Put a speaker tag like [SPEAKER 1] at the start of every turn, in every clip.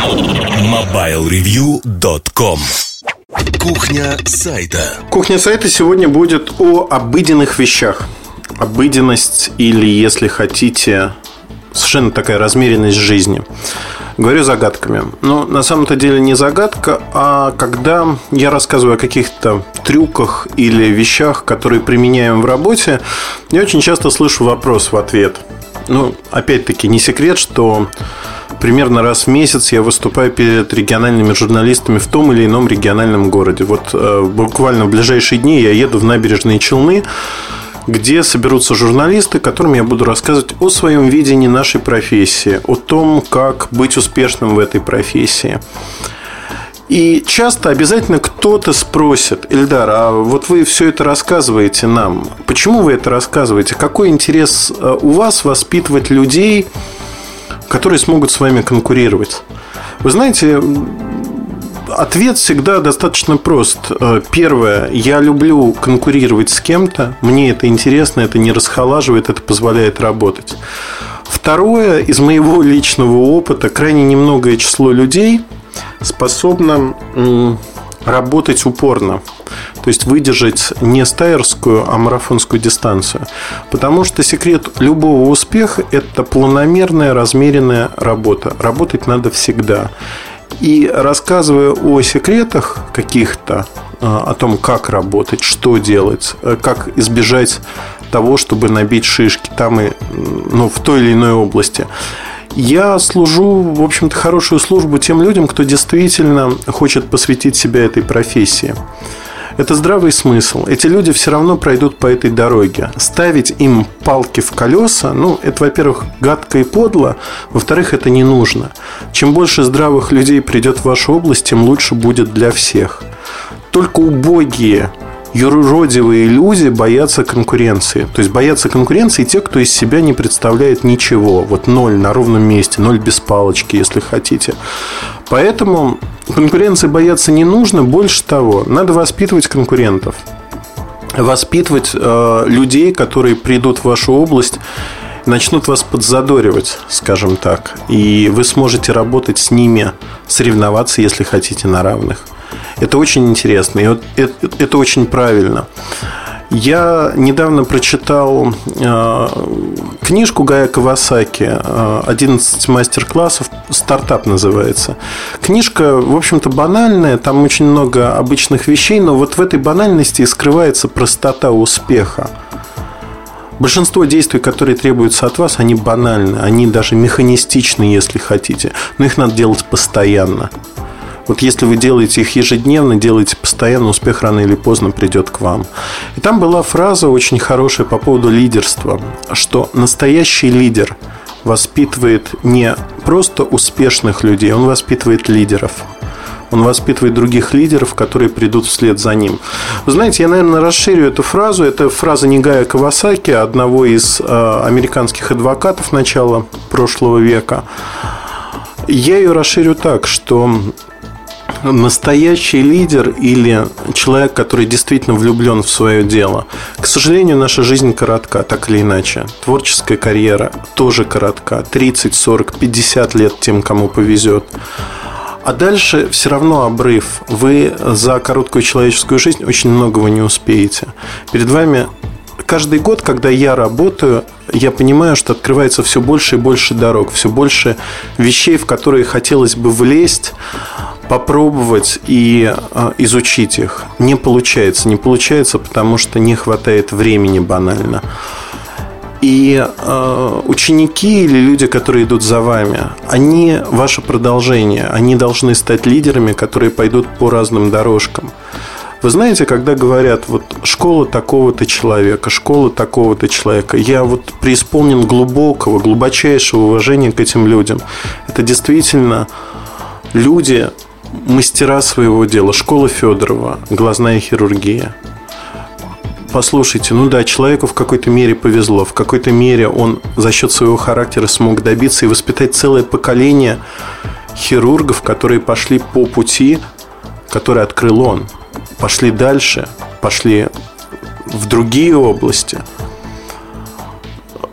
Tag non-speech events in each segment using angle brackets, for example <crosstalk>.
[SPEAKER 1] MobileReview.com Кухня сайта
[SPEAKER 2] Кухня сайта сегодня будет о обыденных вещах Обыденность или, если хотите, совершенно такая размеренность жизни Говорю загадками. Но на самом-то деле не загадка, а когда я рассказываю о каких-то трюках или вещах, которые применяем в работе, я очень часто слышу вопрос в ответ. Ну, опять-таки, не секрет, что примерно раз в месяц я выступаю перед региональными журналистами в том или ином региональном городе. Вот э, буквально в ближайшие дни я еду в набережные Челны, где соберутся журналисты, которым я буду рассказывать о своем видении нашей профессии, о том, как быть успешным в этой профессии. И часто обязательно кто-то спросит, Эльдар, а вот вы все это рассказываете нам. Почему вы это рассказываете? Какой интерес э, у вас воспитывать людей, которые смогут с вами конкурировать? Вы знаете, ответ всегда достаточно прост. Э, первое, я люблю конкурировать с кем-то, мне это интересно, это не расхолаживает, это позволяет работать. Второе, из моего <laughs> личного опыта, крайне немногое число людей способно работать упорно. То есть выдержать не стайерскую, а марафонскую дистанцию. Потому что секрет любого успеха – это планомерная, размеренная работа. Работать надо всегда. И рассказывая о секретах каких-то, а, о том, как работать, что делать, э, как избежать того, чтобы набить шишки там и ну, в той или иной области. Я служу, в общем-то, хорошую службу тем людям, кто действительно хочет посвятить себя этой профессии. Это здравый смысл. Эти люди все равно пройдут по этой дороге. Ставить им палки в колеса, ну, это, во-первых, гадко и подло, во-вторых, это не нужно. Чем больше здравых людей придет в вашу область, тем лучше будет для всех. Только убогие юродивые люди боятся конкуренции. То есть боятся конкуренции те, кто из себя не представляет ничего. Вот ноль на ровном месте, ноль без палочки, если хотите. Поэтому конкуренции бояться не нужно. Больше того, надо воспитывать конкурентов. Воспитывать э, людей, которые придут в вашу область начнут вас подзадоривать, скажем так, и вы сможете работать с ними, соревноваться, если хотите, на равных. Это очень интересно, и вот это, это очень правильно. Я недавно прочитал э, книжку Гая Кавасаки э, «11 мастер-классов», «Стартап» называется. Книжка, в общем-то, банальная, там очень много обычных вещей, но вот в этой банальности и скрывается простота успеха. Большинство действий, которые требуются от вас, они банальны, они даже механистичны, если хотите, но их надо делать постоянно. Вот если вы делаете их ежедневно, делаете постоянно, успех рано или поздно придет к вам. И там была фраза очень хорошая по поводу лидерства, что настоящий лидер воспитывает не просто успешных людей, он воспитывает лидеров. Он воспитывает других лидеров, которые придут вслед за ним. Вы знаете, я, наверное, расширю эту фразу. Это фраза Нигая Кавасаки, одного из э, американских адвокатов начала прошлого века. Я ее расширю так, что настоящий лидер или человек, который действительно влюблен в свое дело. К сожалению, наша жизнь коротка, так или иначе. Творческая карьера тоже коротка. 30, 40, 50 лет тем, кому повезет. А дальше все равно обрыв. Вы за короткую человеческую жизнь очень многого не успеете. Перед вами каждый год, когда я работаю, я понимаю, что открывается все больше и больше дорог, все больше вещей, в которые хотелось бы влезть, попробовать и а, изучить их. Не получается. Не получается, потому что не хватает времени банально. И э, ученики или люди, которые идут за вами, они ваше продолжение. Они должны стать лидерами, которые пойдут по разным дорожкам. Вы знаете, когда говорят, вот школа такого-то человека, школа такого-то человека, я вот преисполнен глубокого, глубочайшего уважения к этим людям. Это действительно люди, мастера своего дела. Школа Федорова, глазная хирургия. Послушайте, ну да, человеку в какой-то мере повезло. В какой-то мере он за счет своего характера смог добиться и воспитать целое поколение хирургов, которые пошли по пути, который открыл он. Пошли дальше, пошли в другие области.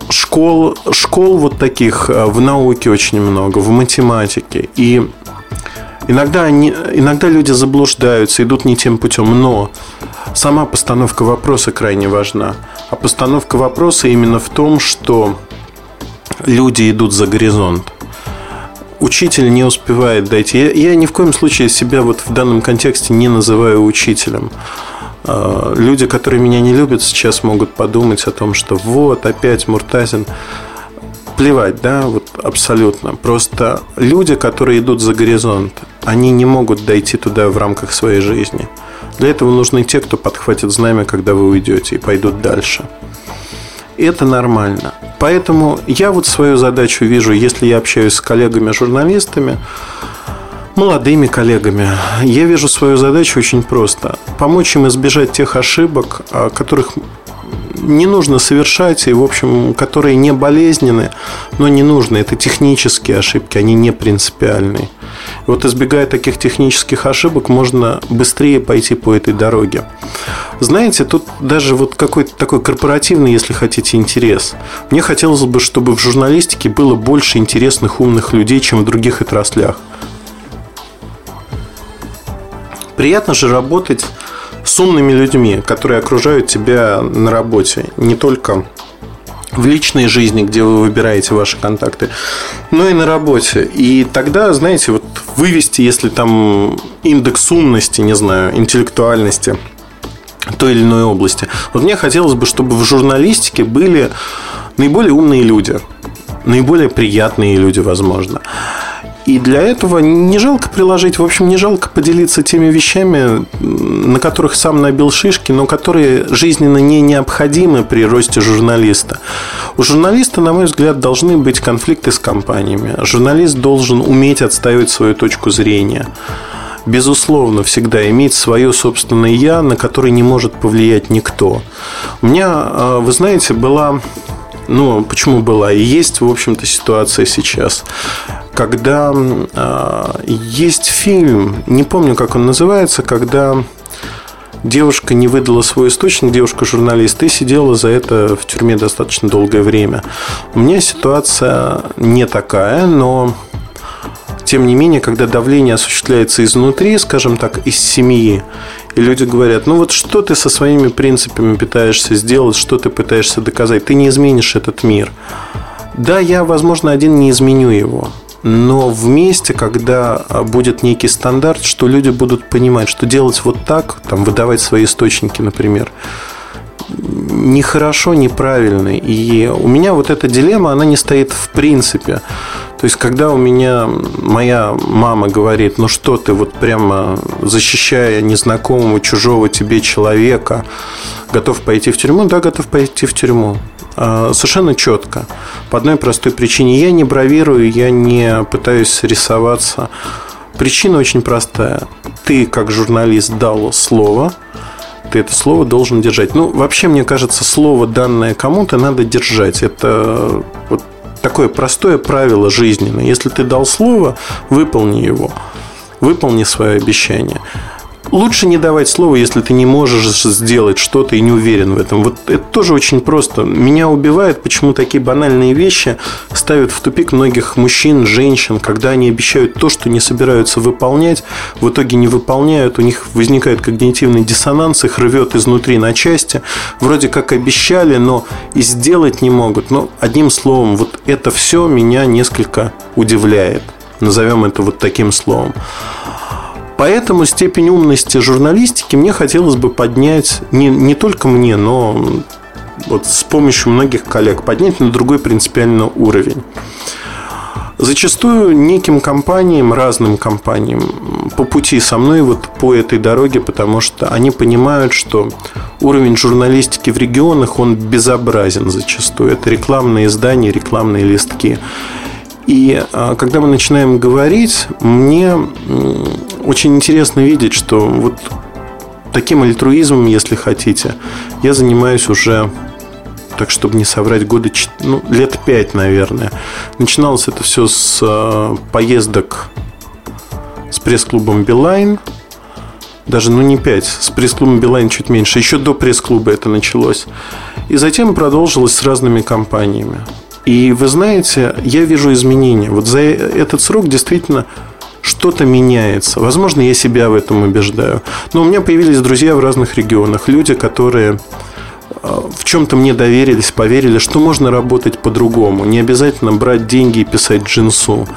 [SPEAKER 2] Школ, школ вот таких э, в науке очень много, в математике. И Иногда, они, иногда люди заблуждаются, идут не тем путем, но сама постановка вопроса крайне важна. А постановка вопроса именно в том, что люди идут за горизонт. Учитель не успевает дойти. Я, я ни в коем случае себя вот в данном контексте не называю учителем. А, люди, которые меня не любят, сейчас могут подумать о том, что вот опять Муртазин плевать, да, вот абсолютно. Просто люди, которые идут за горизонт, они не могут дойти туда в рамках своей жизни. Для этого нужны те, кто подхватит знамя, когда вы уйдете, и пойдут дальше. Это нормально. Поэтому я вот свою задачу вижу, если я общаюсь с коллегами-журналистами, молодыми коллегами, я вижу свою задачу очень просто. Помочь им избежать тех ошибок, которых не нужно совершать, и, в общем, которые не болезненны, но не нужны. Это технические ошибки, они не принципиальные. Вот избегая таких технических ошибок, можно быстрее пойти по этой дороге. Знаете, тут даже вот какой-то такой корпоративный, если хотите, интерес. Мне хотелось бы, чтобы в журналистике было больше интересных, умных людей, чем в других отраслях. Приятно же работать с умными людьми, которые окружают тебя на работе. Не только в личной жизни, где вы выбираете ваши контакты, но и на работе. И тогда, знаете, вот вывести, если там индекс умности, не знаю, интеллектуальности той или иной области. Вот мне хотелось бы, чтобы в журналистике были наиболее умные люди, наиболее приятные люди, возможно. И для этого не жалко приложить, в общем, не жалко поделиться теми вещами, на которых сам набил шишки, но которые жизненно не необходимы при росте журналиста. У журналиста, на мой взгляд, должны быть конфликты с компаниями. Журналист должен уметь отстаивать свою точку зрения безусловно, всегда иметь свое собственное «я», на которое не может повлиять никто. У меня, а, вы знаете, была ну, почему была? И есть, в общем-то, ситуация сейчас когда э, есть фильм, не помню, как он называется, когда девушка не выдала свой источник, девушка-журналист, и сидела за это в тюрьме достаточно долгое время. У меня ситуация не такая, но тем не менее, когда давление осуществляется изнутри, скажем так, из семьи, и люди говорят, ну вот что ты со своими принципами пытаешься сделать, что ты пытаешься доказать, ты не изменишь этот мир. Да, я, возможно, один не изменю его, но вместе, когда а, будет некий стандарт, что люди будут понимать, что делать вот так, там, выдавать свои источники, например, нехорошо, неправильно. И у меня вот эта дилемма, она не стоит в принципе. То есть, когда у меня моя мама говорит, ну что ты вот прямо защищая незнакомого, чужого тебе человека, готов пойти в тюрьму, да, готов пойти в тюрьму. А, совершенно четко. По одной простой причине. Я не бравирую, я не пытаюсь рисоваться. Причина очень простая. Ты, как журналист, дал слово, ты это слово должен держать. Ну, вообще, мне кажется, слово, данное кому-то, надо держать. Это вот такое простое правило жизненное. Если ты дал слово, выполни его. Выполни свое обещание. Лучше не давать слово, если ты не можешь сделать что-то и не уверен в этом. Вот это тоже очень просто. Меня убивает, почему такие банальные вещи ставят в тупик многих мужчин, женщин, когда они обещают то, что не собираются выполнять, в итоге не выполняют, у них возникает когнитивный диссонанс, их рвет изнутри на части. Вроде как обещали, но и сделать не могут. Но одним словом, вот это все меня несколько удивляет. Назовем это вот таким словом. Поэтому степень умности журналистики мне хотелось бы поднять не, не только мне, но вот с помощью многих коллег поднять на другой принципиально уровень. Зачастую неким компаниям, разным компаниям по пути со мной вот по этой дороге, потому что они понимают, что уровень журналистики в регионах, он безобразен зачастую. Это рекламные издания, рекламные листки. И а, когда мы начинаем говорить, мне очень интересно видеть, что вот таким альтруизмом, если хотите, я занимаюсь уже так чтобы не соврать, года ну, лет пять, наверное. Начиналось это все с э, поездок с пресс-клубом Билайн. Даже, ну, не пять, с пресс-клубом Билайн чуть меньше. Еще до пресс-клуба это началось. И затем продолжилось с разными компаниями. И вы знаете, я вижу изменения. Вот за этот срок действительно что-то меняется. Возможно, я себя в этом убеждаю. Но у меня появились друзья в разных регионах. Люди, которые э, в чем-то мне доверились, поверили, что можно работать по-другому. Не обязательно брать деньги и писать джинсу.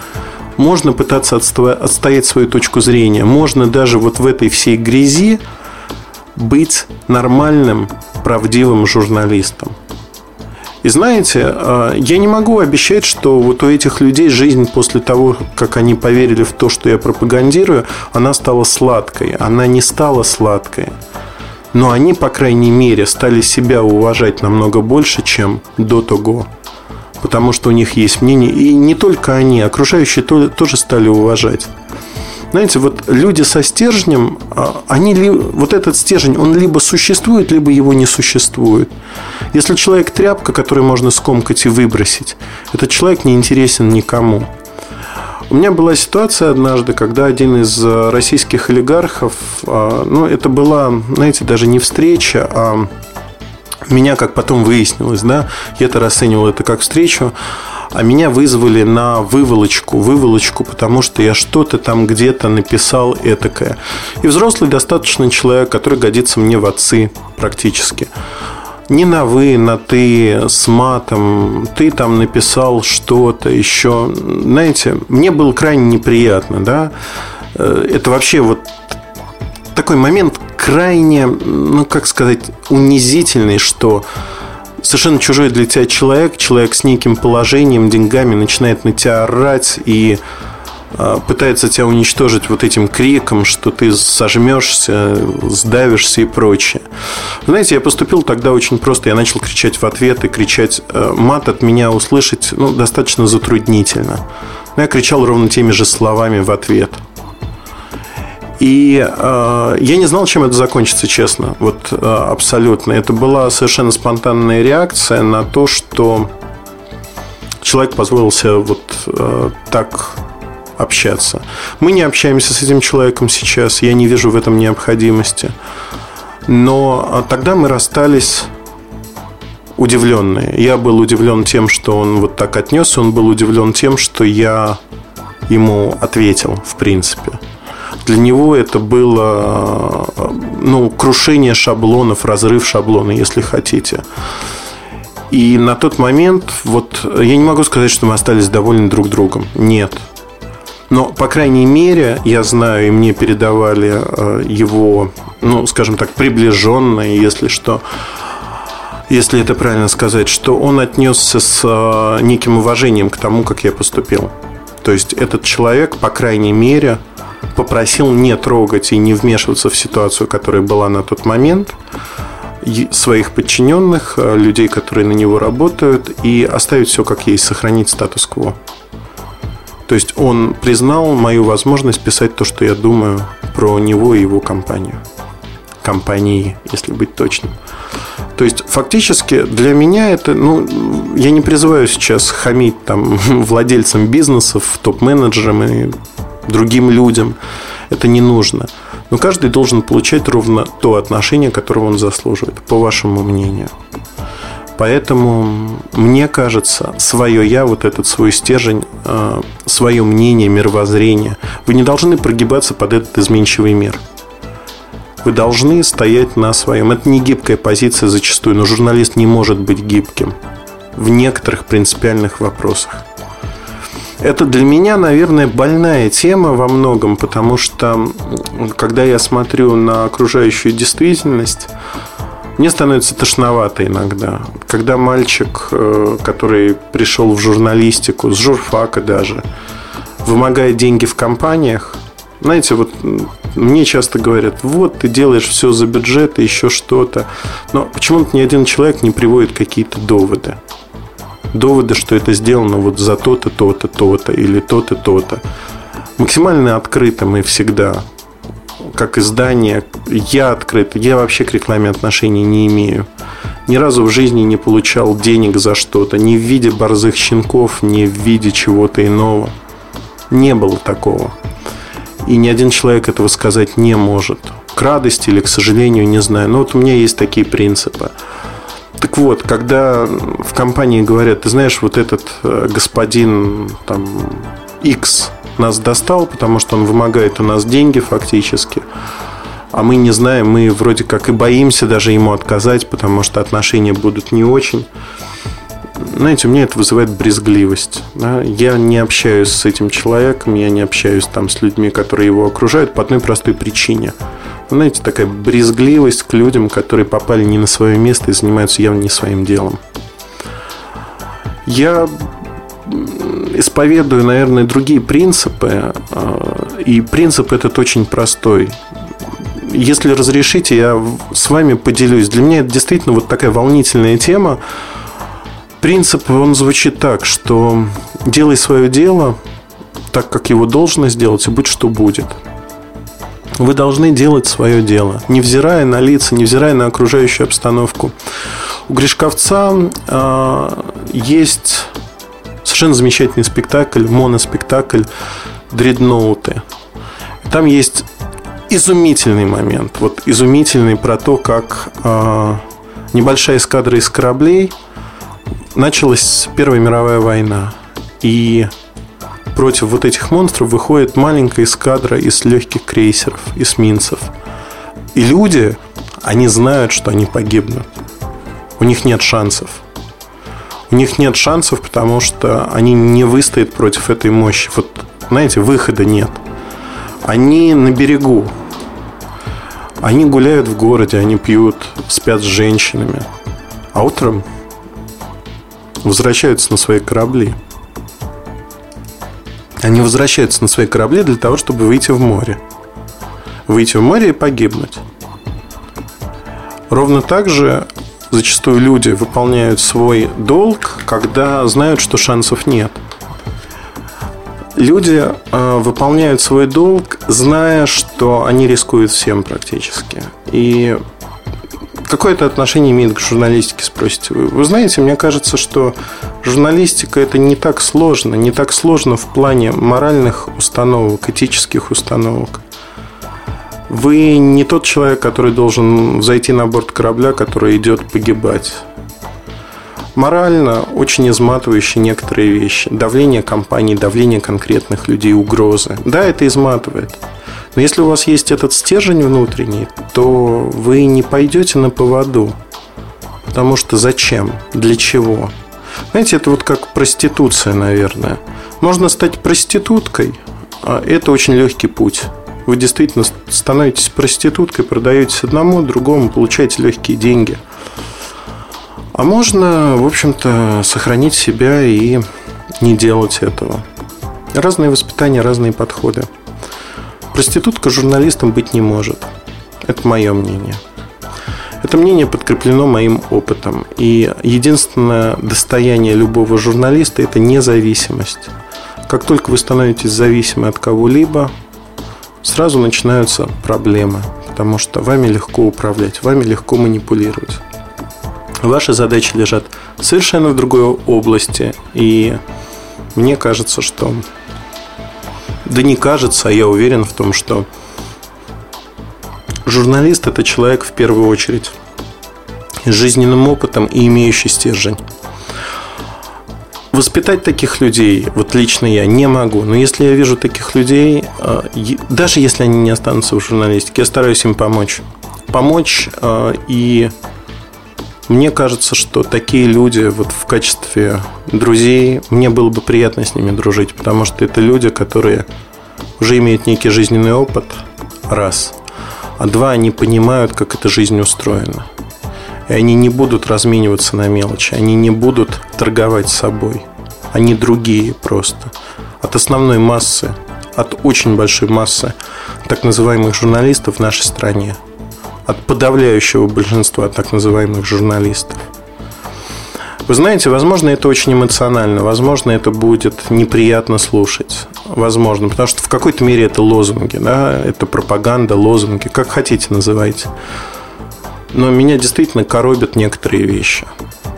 [SPEAKER 2] Можно пытаться отстоять свою точку зрения. Можно даже вот в этой всей грязи быть нормальным, правдивым журналистом. И знаете, а, я не могу обещать, что вот у этих людей жизнь после того, как они поверили в то, что я пропагандирую, она стала сладкой. Она не стала сладкой. Но они, по крайней мере, стали себя уважать намного больше, чем до того. Потому что у них есть мнение. И не только они, окружающие тоже стали уважать. Знаете, вот люди со стержнем, а, они ли, вот этот стержень, он либо существует, либо его не существует. Если человек тряпка, которую можно скомкать и выбросить, этот человек не интересен никому. У меня была ситуация однажды, когда один из э, российских олигархов, а, ну, это была, знаете, даже не встреча, а меня, как потом выяснилось, да, я это расценивал это как встречу, а меня вызвали на выволочку, выволочку, потому что я что-то там где-то написал этакое. И взрослый достаточно человек, который годится мне в отцы практически. Не на вы, на ты, с матом. Ты там написал что-то еще. Знаете, мне было крайне неприятно, да. Э, это вообще вот такой момент крайне, ну, как сказать, унизительный, что совершенно чужой для тебя человек, человек с неким положением, деньгами, начинает на тебя орать и а, пытается тебя уничтожить вот этим криком, что ты сожмешься, сдавишься и прочее. Знаете, я поступил тогда очень просто. Я начал кричать в ответ и кричать э, мат от меня услышать ну, достаточно затруднительно. Но я кричал ровно теми же словами в ответ – и э, я не знал, чем это закончится, честно. Вот э, абсолютно. Это была совершенно спонтанная реакция на то, что человек позволил себе вот э, так общаться. Мы не общаемся с этим человеком сейчас. Я не вижу в этом необходимости. Но а, тогда мы расстались удивленные. Я был удивлен тем, что он вот так отнесся. Он был удивлен тем, что я ему ответил, в принципе. Для него это было ну, крушение шаблонов, разрыв шаблона, если хотите. И на тот момент, вот я не могу сказать, что мы остались довольны друг другом. Нет. Но, по крайней мере, я знаю, и мне передавали э, его, ну, скажем так, приближенные, если что, если это правильно сказать, что он отнесся с э, неким уважением к тому, как я поступил. То есть этот человек, по крайней мере, попросил не трогать и не вмешиваться в ситуацию, которая была на тот момент, своих подчиненных, э, людей, которые на него работают, и оставить все как есть, сохранить статус-кво. То есть он признал мою возможность писать то, что я думаю про него и его компанию. Компании, если быть точным. То есть, фактически, для меня это, ну, я не призываю сейчас хамить там <laughs> владельцам бизнесов, топ-менеджерам и другим людям. Это не нужно. Но каждый должен получать ровно то отношение, которого он заслуживает, по вашему мнению. Поэтому, мне кажется, свое я, вот этот свой стержень, э, свое мнение, мировоззрение, вы не должны прогибаться под этот изменчивый мир. Вы должны стоять на своем. Это не гибкая позиция зачастую, но журналист не может быть гибким в некоторых принципиальных вопросах. Это для меня, наверное, больная тема во многом, потому что когда я смотрю на окружающую действительность, мне становится тошновато иногда. Когда мальчик, э, который пришел в журналистику, с журфака даже, вымогает деньги в компаниях, знаете, вот мне часто говорят, вот ты делаешь все за бюджет и еще что-то. Но почему-то ни один человек не приводит какие-то доводы доводы, что это сделано вот за то-то, то-то, то-то или то-то, то-то. Максимально открыто мы всегда, как издание, я открыт, я вообще к рекламе отношений не имею. Ни разу в жизни не получал денег за что-то, ни в виде борзых щенков, ни в виде чего-то иного. Не было такого. И ни один человек этого сказать не может. К радости или к сожалению, не знаю. Но вот у меня есть такие принципы. Так вот, когда в компании говорят, ты знаешь, вот этот э, господин там X нас достал, потому что он вымогает у нас деньги фактически. А мы не знаем, мы вроде как и боимся даже ему отказать, потому что отношения будут не очень. Знаете, у меня это вызывает брезгливость. Да? Я не общаюсь с этим человеком, я не общаюсь там с людьми, которые его окружают по одной простой причине. Знаете, такая брезгливость к людям, которые попали не на свое место и занимаются явно не своим делом. Я исповедую, наверное, другие принципы. А, и принцип этот очень простой. Если разрешите, я с вами поделюсь. Для меня это действительно вот такая волнительная тема. Принцип, он звучит так, что делай свое дело так, как его должно сделать, и будь что будет. Вы должны делать свое дело, невзирая на лица, невзирая на окружающую обстановку. У Гришковца э, есть совершенно замечательный спектакль, моноспектакль «Дредноуты». Там есть изумительный момент. Вот изумительный про то, как э, небольшая эскадра из кораблей началась Первая мировая война. И против вот этих монстров выходит маленькая эскадра из легких крейсеров, эсминцев. И люди, они знают, что они погибнут. У них нет шансов. У них нет шансов, потому что они не выстоят против этой мощи. Вот, знаете, выхода нет. Они на берегу. Они гуляют в городе, они пьют, спят с женщинами. А утром возвращаются на свои корабли. Они возвращаются на свои корабли для того, чтобы выйти в море. Выйти в море и погибнуть. Ровно так же зачастую люди выполняют свой долг, когда знают, что шансов нет. Люди э, выполняют свой долг, зная, что они рискуют всем практически. И какое это отношение имеет к журналистике, спросите вы? Вы знаете, мне кажется, что журналистика это не так сложно, не так сложно в плане моральных установок, этических установок. Вы не тот человек, который должен зайти на борт корабля, который идет погибать. Морально очень изматывающие некоторые вещи. Давление компаний, давление конкретных людей, угрозы. Да, это изматывает. Но если у вас есть этот стержень внутренний, то вы не пойдете на поводу. Потому что зачем? Для чего? Знаете, это вот как проституция, наверное. Можно стать проституткой, а это очень легкий путь. Вы действительно становитесь проституткой, продаетесь одному, другому, получаете легкие деньги. А можно, в общем-то, сохранить себя и не делать этого. Разные воспитания, разные подходы. Проститутка журналистом быть не может. Это мое мнение. Это мнение подкреплено моим опытом. И единственное достояние любого журналиста – это независимость. Как только вы становитесь зависимы от кого-либо, сразу начинаются проблемы, потому что вами легко управлять, вами легко манипулировать. Ваши задачи лежат совершенно в другой области, и мне кажется, что да не кажется, а я уверен в том, что журналист это человек в первую очередь с жизненным опытом и имеющий стержень. Воспитать таких людей, вот лично я не могу. Но если я вижу таких людей, э, даже если они не останутся в журналистике, я стараюсь им помочь. Помочь э, и мне кажется, что такие люди вот в качестве друзей, мне было бы приятно с ними дружить, потому что это люди, которые уже имеют некий жизненный опыт, раз. А два, они понимают, как эта жизнь устроена. И они не будут размениваться на мелочи, они не будут торговать собой. Они другие просто. От основной массы, от очень большой массы так называемых журналистов в нашей стране – от подавляющего большинства так называемых журналистов. Вы знаете, возможно, это очень эмоционально, возможно, это будет неприятно слушать, возможно, потому что в какой-то мере это лозунги, да, это пропаганда, лозунги, как хотите называйте. Но меня действительно коробят некоторые вещи.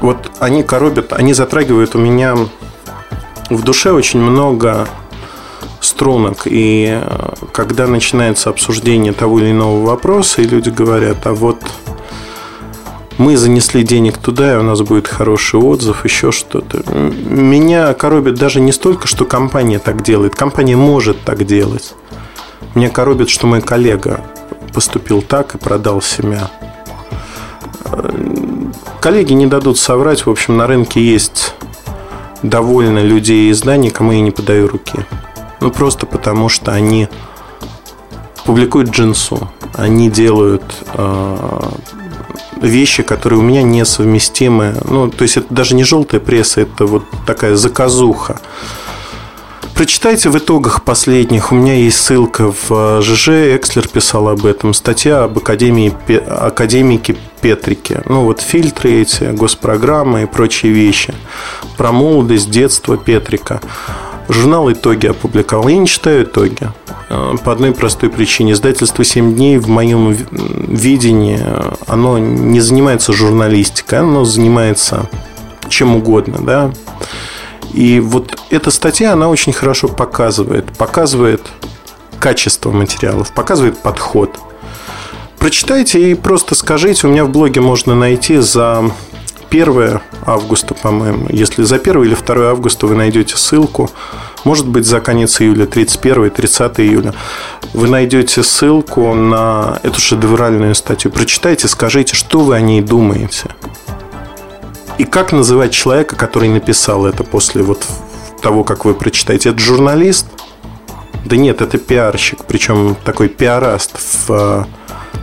[SPEAKER 2] Вот они коробят, они затрагивают у меня в душе очень много струнок. И э, когда начинается обсуждение того или иного вопроса, и люди говорят, а вот мы занесли денег туда, и у нас будет хороший отзыв, еще что-то. Меня коробит даже не столько, что компания так делает. Компания может так делать. Меня коробит, что мой коллега поступил так и продал семя. Коллеги не дадут соврать. В общем, на рынке есть довольно людей и изданий, кому я не подаю руки. Ну, просто потому что они публикуют джинсу. Они делают э, вещи, которые у меня несовместимы. Ну, то есть, это даже не желтая пресса, это вот такая заказуха. Прочитайте в итогах последних. У меня есть ссылка в ЖЖ. Экслер писал об этом. Статья об академии, академике Петрике. Ну, вот фильтры эти, госпрограммы и прочие вещи. Про молодость, детство Петрика. Журнал «Итоги» опубликовал. Я не читаю «Итоги». Э, по одной простой причине. Издательство «7 дней» в моем видении, оно не занимается журналистикой, оно занимается чем угодно, да. И вот эта статья, она очень хорошо показывает, показывает качество материалов, показывает подход. Прочитайте и просто скажите, у меня в блоге можно найти за 1 августа, по-моему. Если за 1 или 2 августа вы найдете ссылку, может быть, за конец июля, 31 30 июля, вы найдете ссылку на эту шедевральную статью. Прочитайте, скажите, что вы о ней думаете. И как называть человека, который написал это после вот того, как вы прочитаете? Это журналист? Да нет, это пиарщик, причем такой пиараст в э,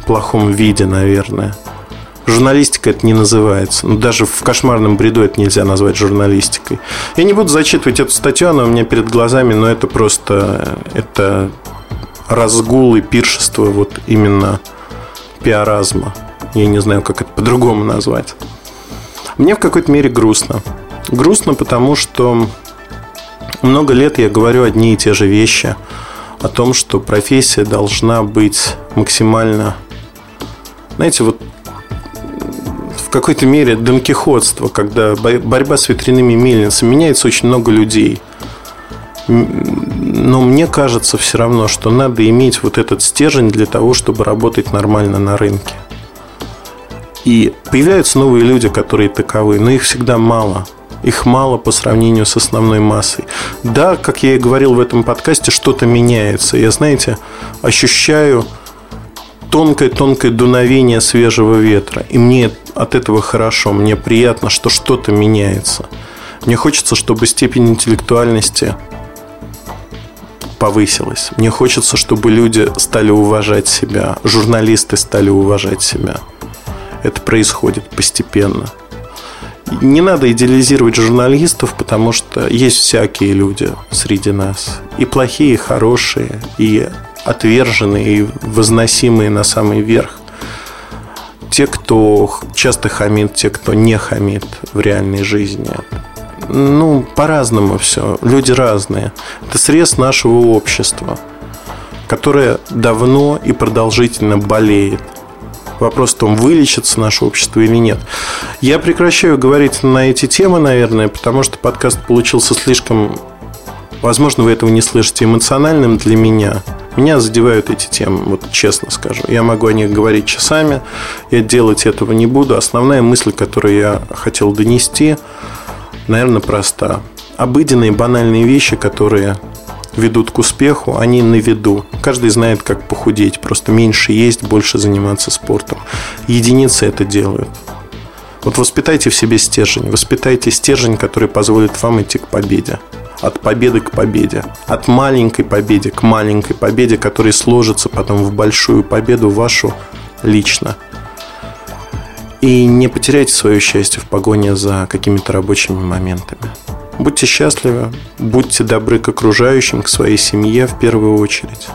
[SPEAKER 2] плохом виде, наверное. Журналистика это не называется. Ну, даже в кошмарном бреду это нельзя назвать журналистикой. Я не буду зачитывать эту статью, она у меня перед глазами, но это просто это разгул и пиршество вот именно пиаразма. Я не знаю, как это по-другому назвать. Мне в какой-то мере грустно. Грустно, потому что много лет я говорю одни и те же вещи о том, что профессия должна быть максимально... Знаете, вот в какой-то мере донкихотство, когда борьба с ветряными мельницами меняется очень много людей. Но мне кажется все равно, что надо иметь вот этот стержень для того, чтобы работать нормально на рынке. И появляются новые люди, которые таковы, но их всегда мало. Их мало по сравнению с основной массой. Да, как я и говорил в этом подкасте, что-то меняется. Я, знаете, ощущаю тонкое-тонкое дуновение свежего ветра. И мне от этого хорошо, мне приятно, что что-то меняется. Мне хочется, чтобы степень интеллектуальности повысилась. Мне хочется, чтобы люди стали уважать себя, журналисты стали уважать себя. Это происходит постепенно. Не надо идеализировать журналистов, потому что есть всякие люди среди нас. И плохие, и хорошие, и отверженные, и возносимые на самый верх те, кто часто хамит, те, кто не хамит в реальной жизни. Ну, по-разному все. Люди разные. Это срез нашего общества, которое давно и продолжительно болеет. Вопрос в том, вылечится наше общество или нет. Я прекращаю говорить на эти темы, наверное, потому что подкаст получился слишком Возможно, вы этого не слышите эмоциональным для меня. Меня задевают эти темы, вот честно скажу. Я могу о них говорить часами, я делать этого не буду. Основная мысль, которую я хотел донести, наверное, проста. Обыденные банальные вещи, которые ведут к успеху, они на виду. Каждый знает, как похудеть. Просто меньше есть, больше заниматься спортом. Единицы это делают. Вот воспитайте в себе стержень. Воспитайте стержень, который позволит вам идти к победе от победы к победе, от маленькой победе к маленькой победе, которая сложится потом в большую победу вашу лично. И не потеряйте свое счастье в погоне за какими-то рабочими моментами. Будьте счастливы, будьте добры к окружающим, к своей семье в первую очередь.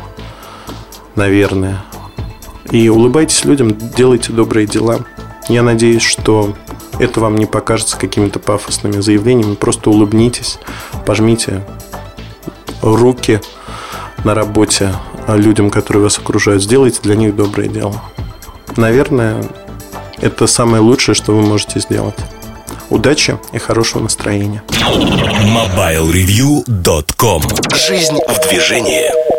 [SPEAKER 2] Наверное. И улыбайтесь людям, делайте добрые дела. Я надеюсь, что это вам не покажется какими-то пафосными заявлениями. Просто улыбнитесь, пожмите руки на работе людям, которые вас окружают. Сделайте для них доброе дело. Наверное, это самое лучшее, что вы можете сделать. Удачи и хорошего настроения.
[SPEAKER 1] MobileReview.com Жизнь в движении.